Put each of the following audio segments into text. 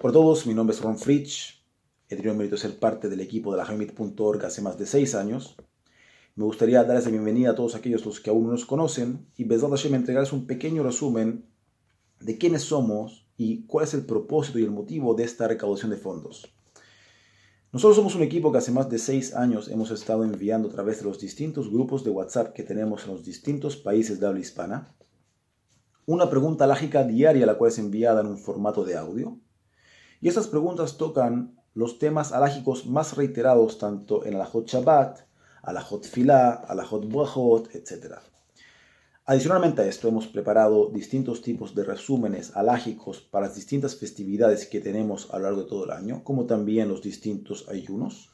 Hola a todos, mi nombre es Ron Fritsch. He tenido el mérito de ser parte del equipo de la Jamit.org hace más de seis años. Me gustaría darles la bienvenida a todos aquellos los que aún no nos conocen y Besat Hashem entregarles un pequeño resumen de quiénes somos y cuál es el propósito y el motivo de esta recaudación de fondos. Nosotros somos un equipo que hace más de seis años hemos estado enviando a través de los distintos grupos de WhatsApp que tenemos en los distintos países de habla hispana una pregunta lógica diaria la cual es enviada en un formato de audio. Y estas preguntas tocan los temas alágicos más reiterados tanto en Alajot Shabbat, Alajot Filah, Alajot Brachot, etc. Adicionalmente a esto, hemos preparado distintos tipos de resúmenes alágicos para las distintas festividades que tenemos a lo largo de todo el año, como también los distintos ayunos.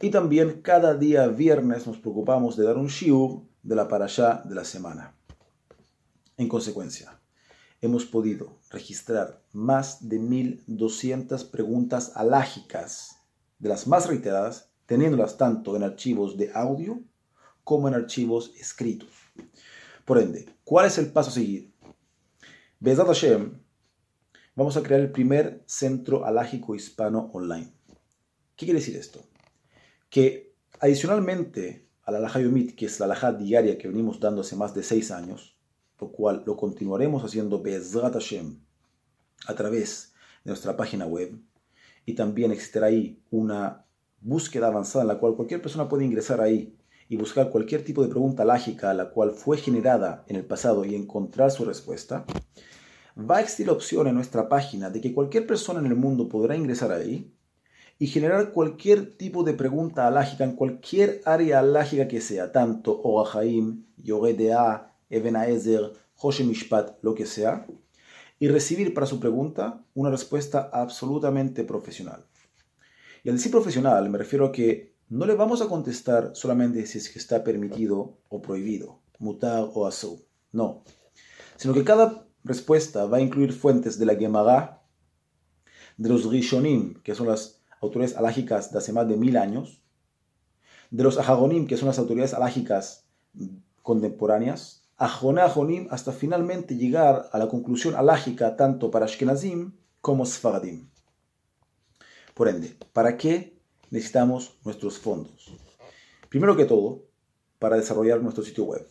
Y también cada día viernes nos preocupamos de dar un shiur de la parashá de la semana. En consecuencia, hemos podido registrar más de 1.200 preguntas alágicas, de las más reiteradas, teniéndolas tanto en archivos de audio como en archivos escritos. Por ende, ¿cuál es el paso a seguir? Bezat Hashem, vamos a crear el primer centro alágico hispano online. ¿Qué quiere decir esto? Que adicionalmente a la alajá yomit, que es la alajá diaria que venimos dando hace más de seis años, lo cual lo continuaremos haciendo Bezrat Hashem a través de nuestra página web. Y también existirá ahí una búsqueda avanzada en la cual cualquier persona puede ingresar ahí y buscar cualquier tipo de pregunta lógica a la cual fue generada en el pasado y encontrar su respuesta. Va a existir la opción en nuestra página de que cualquier persona en el mundo podrá ingresar ahí y generar cualquier tipo de pregunta alágica en cualquier área alágica que sea, tanto Oahaim, Ebenezer, Joshe Mishpat, lo que sea, y recibir para su pregunta una respuesta absolutamente profesional. Y al decir profesional me refiero a que no le vamos a contestar solamente si es que está permitido o prohibido, mutar o asu, no, sino que cada respuesta va a incluir fuentes de la Gemara, de los Rishonim, que son las autoridades alágicas de hace más de mil años, de los Ahagonim, que son las autoridades alágicas contemporáneas, Ajoné Ajonim hasta finalmente llegar a la conclusión alágica tanto para Ashkenazim como Sfaradim. Por ende, ¿para qué necesitamos nuestros fondos? Primero que todo, para desarrollar nuestro sitio web.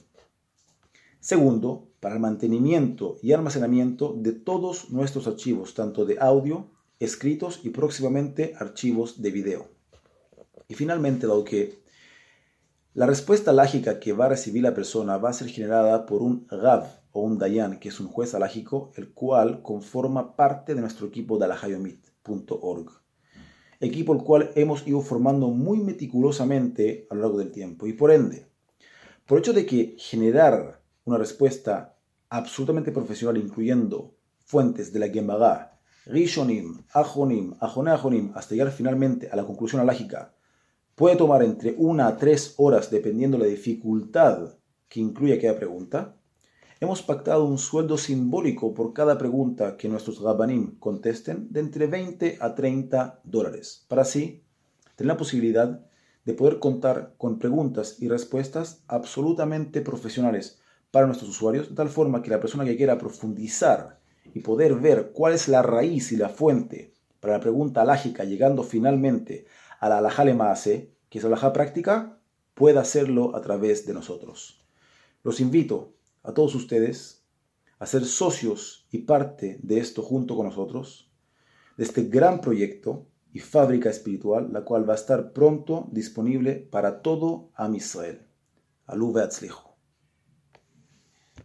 Segundo, para el mantenimiento y almacenamiento de todos nuestros archivos, tanto de audio, escritos y próximamente archivos de video. Y finalmente, dado que la respuesta lógica que va a recibir la persona va a ser generada por un Rav o un Dayan, que es un juez alágico, el cual conforma parte de nuestro equipo de alahayomit.org. Equipo el cual hemos ido formando muy meticulosamente a lo largo del tiempo. Y por ende, por hecho de que generar una respuesta absolutamente profesional, incluyendo fuentes de la Gemara, Rishonim, Ajonim, Ajone Ajonim, hasta llegar finalmente a la conclusión alágica, Puede tomar entre una a tres horas dependiendo la dificultad que incluye aquella pregunta. Hemos pactado un sueldo simbólico por cada pregunta que nuestros rabanim contesten de entre 20 a 30 dólares, para así tener la posibilidad de poder contar con preguntas y respuestas absolutamente profesionales para nuestros usuarios, de tal forma que la persona que quiera profundizar y poder ver cuál es la raíz y la fuente para la pregunta lógica, llegando finalmente a la que es la práctica, pueda hacerlo a través de nosotros. Los invito a todos ustedes a ser socios y parte de esto junto con nosotros, de este gran proyecto y fábrica espiritual, la cual va a estar pronto disponible para todo Am Israel. Alú